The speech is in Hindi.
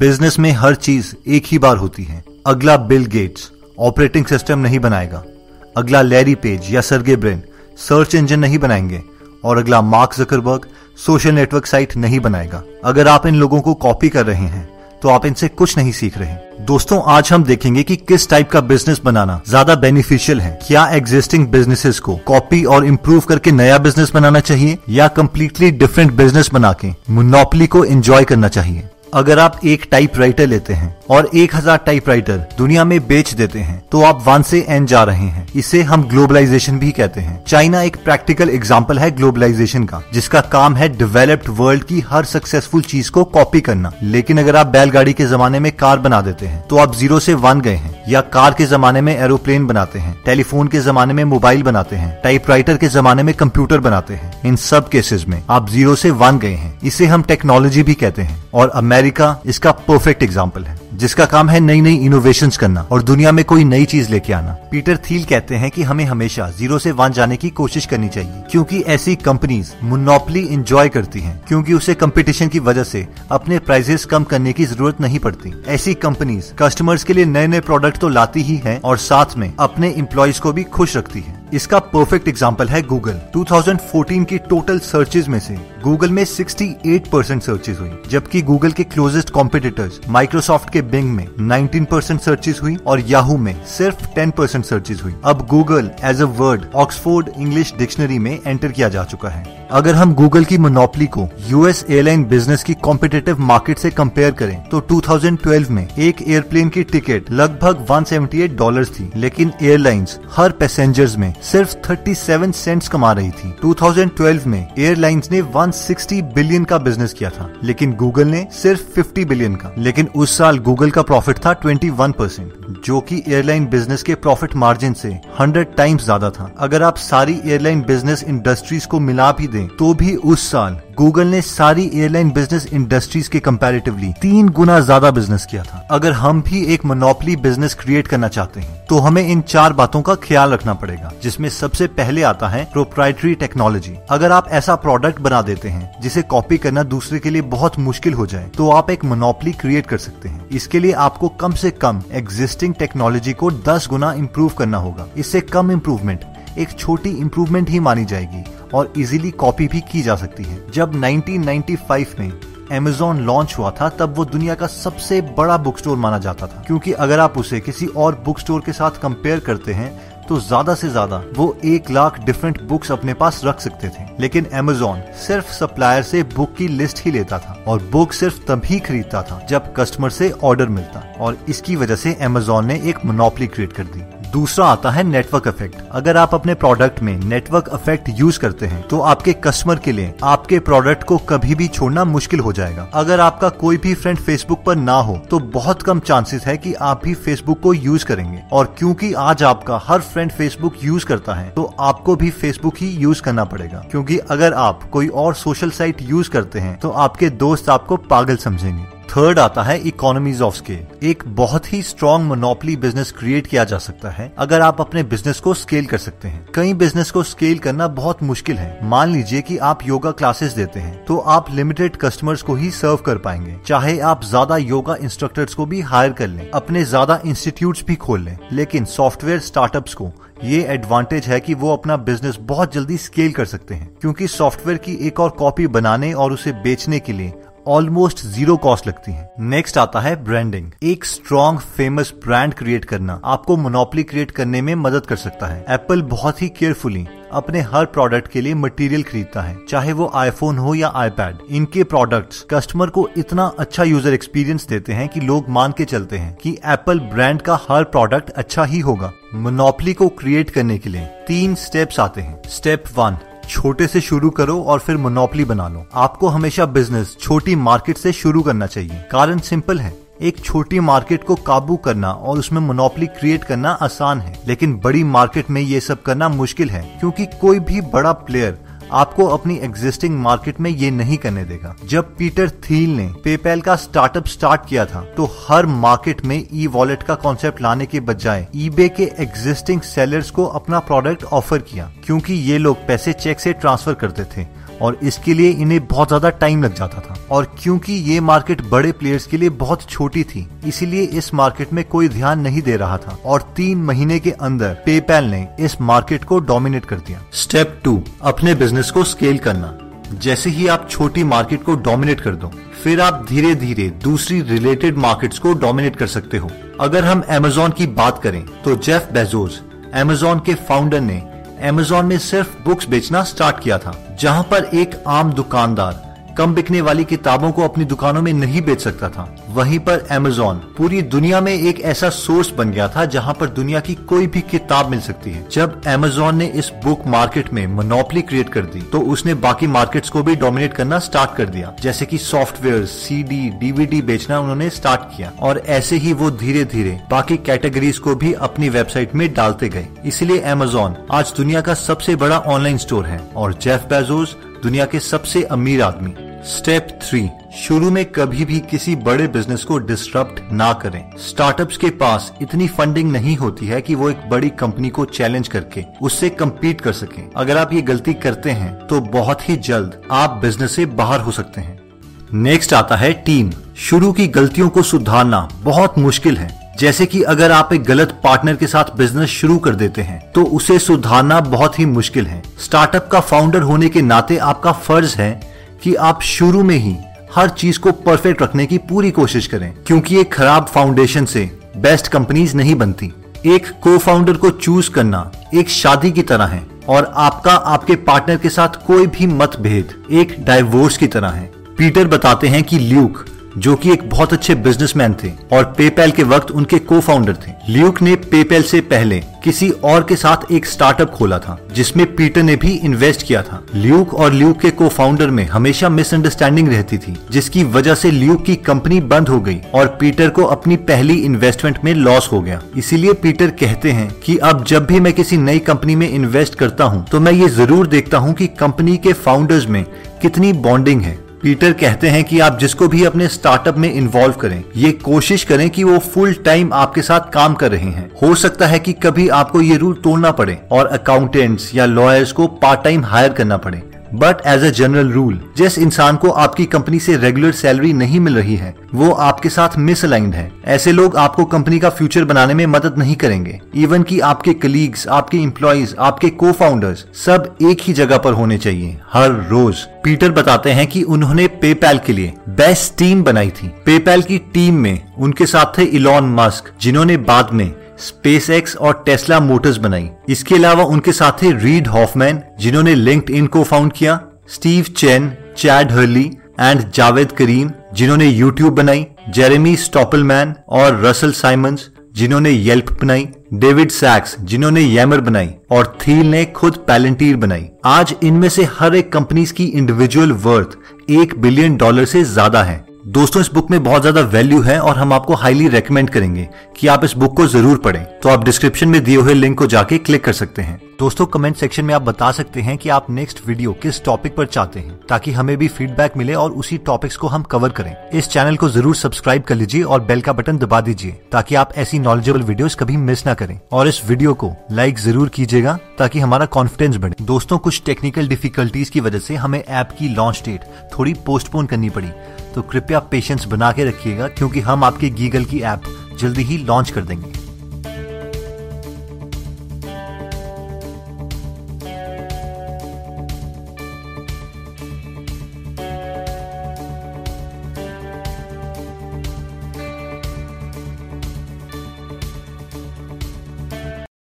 बिज़नेस में हर चीज़ एक ही बार होती है। अगला बिल गेट्स ऑपरेटिंग सिस्टम नहीं बनाएगा। अगला लैरी पेज या सरगे ब्रेन सर्च इंजन नहीं बनाएँगे। और अगला Mark Zuckerberg social network site नहीं बनाएगा। अगर आप इन लोगों को कॉपी कर रहे हैं तो आप इनसे कुछ नहीं सीख रहे दोस्तों, आज हम देखेंगे कि किस टाइप का बिज़नेस बनाना ज़्यादा बेनिफिशियल है। क्या एग्जिस्टिंग बिजनेसेस को कॉपी और इम्प्रूव करके नया बिज़नेस बनाना चाहिए या कम्प्लीटली डिफरेंट बिज़नेस बना के मुनोपली को एंजॉय करना चाहिए? अगर आप एक टाइप राइटर लेते हैं और एक हज़ार टाइप राइटर दुनिया में बेच देते हैं तो आप वन से एन जा रहे हैं। इसे हम ग्लोबलाइजेशन भी कहते हैं। चाइना एक प्रैक्टिकल एग्ज़ाम्पल है ग्लोबलाइजेशन का, जिसका काम है डेवलप्ड वर्ल्ड की हर सक्सेसफुल चीज़ को कॉपी करना। लेकिन अगर आप बैलगाड़ी के जमाने में कार बना देते हैं तो आप ज़ीरो से वन गए हैं, या कार के जमाने में एरोप्लेन बनाते हैं टेलीफोन के जमाने में मोबाइल बनाते हैं टाइपराइटर के जमाने में कंप्यूटर बनाते हैं। इन सब केसेस में आप ज़ीरो से वन गए हैं। इसे हम टेक्नोलॉजी भी कहते हैं, और अमेरिका इसका परफेक्ट एग्ज़ाम्पल है। जिसका काम है नई नई इनोवेशन करना और दुनिया में कोई नई चीज़ लेके आना। पीटर थील कहते हैं कि हमें हमेशा ज़ीरो से वन जाने की कोशिश करनी चाहिए, क्योंकि ऐसी कंपनीज़ मुनोपली इंजॉय करती हैं, क्योंकि उसे कंपटीशन की वजह से अपने प्राइजेस कम करने की ज़रूरत नहीं पड़ती। ऐसी कंपनीज़ कस्टमर्स के लिए नए नए प्रोडक्ट तो लाती ही है और साथ में अपने इम्प्लॉयज को भी खुश रखती है। इसका परफेक्ट एग्ज़ाम्पल है गूगल 2014 की टोटल सर्चेज में से गूगल में 68 परसेंट सर्चेज हुई, जबकि गूगल के क्लोजेस्ट कॉम्पिटिटर्स माइक्रोसॉफ्ट के बिंग में 19 परसेंट सर्चेज हुई और याहू में सिर्फ़ 10 परसेंट सर्चेज हुई। अब Google as a word Oxford English dictionary में एंटर किया जा चुका है। अगर हम गूगल की मोनोपली को यूएस एयरलाइन बिज़नेस की कॉम्पिटेटिव मार्केट से कंपेयर करें तो 2012 में एक एयरप्लेन की टिकट लगभग 178 डॉलर्स थी, लेकिन एयरलाइंस हर पैसेंजर्स में सिर्फ़ 37 सेंट्स कमा रही थी। 2012 में एयरलाइंस ने 160 बिलियन का बिज़नेस किया था, लेकिन गूगल ने सिर्फ़ 50 बिलियन का। लेकिन उस साल गूगल का प्रॉफिट था 21 परसेंट, जो कि एयरलाइन बिज़नेस के प्रॉफिट मार्जिन से 100 टाइम्स ज़्यादा था। अगर आप सारी एयरलाइन बिज़नेस इंडस्ट्रीज़ को मिला भी दें तो भी उस साल गूगल ने सारी एयरलाइन बिज़नेस इंडस्ट्रीज़ के कंपैरेटिवली तीन गुना ज़्यादा बिज़नेस किया था। अगर हम भी एक मोनोपली बिज़नेस क्रिएट करना चाहते हैं तो हमें इन चार बातों का ख्याल रखना पड़ेगा, जिसमें सबसे पहले आता है प्रोप्राइटरी टेक्नोलॉजी अगर आप ऐसा प्रोडक्ट बना देते हैं, जिसे कॉपी करना दूसरे के लिए बहुत मुश्किल हो जाए तो आप एक मोनोपली क्रिएट कर सकते हैं। इसके लिए आपको कम से कम एग्जिस्टिंग टेक्नोलॉजी को दस गुना इम्प्रूव करना होगा। इससे कम इम्प्रूवमेंट एक छोटी इम्प्रूवमेंट ही मानी जाएगी। और इजीली कॉपी भी की जा सकती है। जब 1995 में एमेजोन लॉन्च हुआ था, तब वो दुनिया का सबसे बड़ा बुक स्टोर माना जाता था। क्योंकि अगर आप उसे किसी और बुक स्टोर के साथ कंपेयर करते हैं तो ज़्यादा से ज़्यादा वो एक लाख डिफरेंट बुक्स अपने पास रख सकते थे। लेकिन एमेजोन सिर्फ़ सप्लायर से बुक की लिस्ट ही लेता था और बुक सिर्फ़ तभी खरीदता था जब कस्टमर से ऑर्डर मिलता। और इसकी वजह से एमेजोन ने एक मोनोपली क्रिएट कर दी। दूसरा आता है नेटवर्क इफ़ेक्ट अगर आप अपने प्रोडक्ट में नेटवर्क इफ़ेक्ट यूज़ करते हैं तो आपके कस्टमर के लिए आपके प्रोडक्ट को कभी भी छोड़ना मुश्किल हो जाएगा। अगर आपका कोई भी फ्रेंड फेसबुक पर ना हो तो बहुत कम चांसेस है कि आप भी फेसबुक को यूज़ करेंगे। और क्योंकि आज आपका हर फ्रेंड फेसबुक यूज़ करता है तो आपको भी फेसबुक ही यूज़ करना पड़ेगा। क्योंकि अगर आप कोई और सोशल साइट यूज़ करते हैं तो आपके दोस्त आपको पागल समझेंगे। थर्ड आता है इकोनॉमीज ऑफ़ स्केल एक बहुत ही स्ट्रॉन्ग मोनोपली बिज़नेस क्रिएट किया जा सकता है अगर आप अपने बिज़नेस को स्केल कर सकते हैं। कई बिज़नेस को स्केल करना बहुत मुश्किल है। मान लीजिए कि आप योगा क्लासेस देते हैं तो आप लिमिटेड कस्टमर्स को ही सर्व कर पाएँगे। चाहे आप ज़्यादा योगा इंस्ट्रक्टर्स को भी हायर कर लें, अपने ज़्यादा इंस्टीट्यूट भी खोल लें, लेकिन सॉफ्टवेयर स्टार्टअप्स को ये एडवांटेज है कि वो अपना बिज़नेस बहुत जल्दी स्केल कर सकते हैं। क्योंकि सॉफ्टवेयर की एक और कॉपी बनाने और उसे बेचने के लिए ऑलमोस्ट ज़ीरो कॉस्ट लगती है। नेक्स्ट आता है ब्रांडिंग एक स्ट्रॉन्ग फ़ेमस ब्रांड क्रिएट करना आपको मोनोपली क्रिएट करने में मदद कर सकता है। एप्पल बहुत ही केयरफुली अपने हर प्रोडक्ट के लिए मटेरियल खरीदता है। चाहे वो आईफोन हो या आईपैड इनके प्रोडक्ट्स कस्टमर को इतना अच्छा यूज़र एक्सपीरियंस देते हैं कि लोग मान के चलते हैं कि एप्पल ब्रांड का हर प्रोडक्ट अच्छा ही होगा। मोनोपली को क्रिएट करने के लिए तीन स्टेप्स आते हैं। स्टेप वन छोटे से शुरू करो और फिर मोनोपली बना लो। आपको हमेशा बिज़नेस छोटी मार्केट से शुरू करना चाहिए। कारण सिंपल है। एक छोटी मार्केट को काबू करना और उसमें मोनोपली क्रिएट करना आसान है। लेकिन बड़ी मार्केट में ये सब करना मुश्किल है, क्योंकि कोई भी बड़ा प्लेयर आपको अपनी एग्जिस्टिंग मार्केट में ये नहीं करने देगा। जब पीटर थील ने पेपैल का स्टार्टअप स्टार्ट किया था तो हर मार्केट में ई वॉलेट का कॉन्सेप्ट लाने के बजाय ईबे के एग्जिस्टिंग सेलर्स को अपना प्रोडक्ट ऑफ़र किया, क्योंकि ये लोग पैसे चेक से ट्रांसफ़र करते थे। और इसके लिए इन्हें बहुत ज़्यादा टाइम लग जाता था। और क्योंकि ये मार्केट बड़े प्लेयर्स के लिए बहुत छोटी थी, इसीलिए इस मार्केट में कोई ध्यान नहीं दे रहा था। और तीन महीने के अंदर पेपैल ने इस मार्केट को डोमिनेट कर दिया। स्टेप टू अपने बिज़नेस को स्केल करना। जैसे ही आप छोटी मार्केट को डोमिनेट कर दो, फिर आप धीरे धीरे दूसरी रिलेटेड मार्केट्स को डोमिनेट कर सकते हो। अगर हम एमेजोन की बात करें तो जेफ बेजोस एमेजोन के फाउंडर ने एमेजोन में सिर्फ़ बुक्स बेचना स्टार्ट किया था जहाँ पर एक आम दुकानदार कम बिकने वाली किताबों को अपनी दुकानों में नहीं बेच सकता था। वहीं पर अमेजोन पूरी दुनिया में एक ऐसा सोर्स बन गया था जहाँ पर दुनिया की कोई भी किताब मिल सकती है। जब अमेजोन ने इस बुक मार्केट में मोनोपली क्रिएट कर दी तो उसने बाकी मार्केट्स को भी डोमिनेट करना स्टार्ट कर दिया। जैसे कि सॉफ्टवेयर सीडी डीवीडी बेचना उन्होंने स्टार्ट किया। और ऐसे ही वो धीरे धीरे बाकी कैटेगरीज को भी अपनी वेबसाइट में डालते गए। इसलिए अमेजोन आज दुनिया का सबसे बड़ा ऑनलाइन स्टोर है। और जेफ बेजोस दुनिया के सबसे अमीर आदमी। स्टेप थ्री शुरू में कभी भी किसी बड़े बिज़नेस को डिस्टर्ब ना करें। स्टार्टअप्स के पास इतनी फंडिंग नहीं होती है कि वो एक बड़ी कंपनी को चैलेंज करके उससे कम्पीट कर सकें। अगर आप ये गलती करते हैं तो बहुत ही जल्द आप बिज़नेस से बाहर हो सकते हैं। नेक्स्ट आता है टीम शुरू की गलतियों को सुधारना बहुत मुश्किल है। जैसे कि अगर आप एक गलत पार्टनर के साथ बिज़नेस शुरू कर देते हैं तो उसे सुधारना बहुत ही मुश्किल है। स्टार्टअप का फाउंडर होने के नाते आपका फ़र्ज़ है कि आप शुरू में ही हर चीज़ को परफेक्ट रखने की पूरी कोशिश करें, क्योंकि एक खराब फाउंडेशन से बेस्ट कंपनीज़ नहीं बनती। एक को फाउंडर को चूज़ करना एक शादी की तरह है, और आपका, आपके पार्टनर के साथ कोई भी मतभेद एक डाइवोर्स की तरह है। पीटर बताते हैं कि ल्यूक जो कि एक बहुत अच्छे बिजनेसमैन थे और पेपैल के वक्त उनके को फाउंडर थे। ल्यूक ने पेपैल से पहले किसी और के साथ एक स्टार्टअप खोला था, जिसमें पीटर ने भी इन्वेस्ट किया था। ल्यूक और ल्यूक के को फाउंडर में हमेशा मिसअंडरस्टैंडिंग रहती थी, जिसकी वजह से ल्यूक की कंपनी बंद हो गई और पीटर को अपनी पहली इन्वेस्टमेंट में लॉस हो गया। इसीलिए पीटर कहते हैं कि अब जब भी मैं किसी नई कंपनी में इन्वेस्ट करता हूँ तो मैं ये ज़रूर देखता हूँ कि कंपनी के फाउंडर्स में कितनी बॉन्डिंग है। पीटर कहते हैं कि आप जिसको भी अपने स्टार्टअप में इन्वॉल्व करें, ये कोशिश करें कि वो फुल टाइम आपके साथ काम कर रहे हैं। हो सकता है कि कभी आपको ये रूल तोड़ना पड़े और अकाउंटेंट्स या लॉयर्स को पार्ट टाइम हायर करना पड़े। But as a general rule जिस इंसान को आपकी कंपनी से रेगुलर सैलरी नहीं मिल रही है, वो आपके साथ मिसअलाइंड है। ऐसे लोग आपको कंपनी का फ्यूचर बनाने में मदद नहीं करेंगे। इवन कि आपके कलीग्स आपके इम्प्लॉयज आपके को फाउंडर्स सब एक ही जगह पर होने चाहिए। हर रोज। पीटर बताते हैं कि उन्होंने पेपैल के लिए बेस्ट टीम बनाई थी। पेपैल की टीम में उनके साथ थे इलॉन मस्क जिन्होंने बाद में स्पेस एक्स और टेस्ला मोटर्स बनाई। इसके अलावा उनके साथ थे रीड हॉफमैन, जिन्होंने लिंक्ड इन को फाउंड किया, Steve Chen, Chad Hurley and Jawed Karim, जिन्होंने यूट्यूब बनाई, जेरेमी स्टॉपलमैन और रसल साइमंस जिन्होंने येल्प बनाई, डेविड सैक्स, जिन्होंने येमर बनाई, और थील ने खुद पैलेंटीर बनाई। आज इनमें से हर एक कंपनीज़ की इंडिविजुअल वर्थ एक बिलियन डॉलर से ज़्यादा है। दोस्तों, इस बुक में बहुत ज़्यादा वैल्यू है और हम आपको हाईली रेकमेंड करेंगे कि आप इस बुक को ज़रूर पढ़ें। तो आप डिस्क्रिप्शन में दिए हुए लिंक को जाके क्लिक कर सकते हैं। दोस्तों कमेंट सेक्शन में आप बता सकते हैं कि आप नेक्स्ट वीडियो किस टॉपिक पर चाहते हैं, ताकि हमें भी फीडबैक मिले और उसी टॉपिक्स को हम कवर करें। इस चैनल को ज़रूर सब्सक्राइब कर लीजिए और बेल का बटन दबा दीजिए, ताकि आप ऐसी नॉलेजेबल वीडियोस कभी मिस ना करें। और इस वीडियो को लाइक ज़रूर कीजिएगा, ताकि हमारा कॉन्फिडेंस बढ़े। दोस्तों, कुछ टेक्निकल डिफिकल्टीज की वजह से हमें ऐप की लॉन्च डेट थोड़ी पोस्टपोन करनी पड़ी तो कृपया पेशेंस बना के रखिएगा, क्योंकि हम आपके गीगल की ऐप जल्दी ही लॉन्च कर देंगे।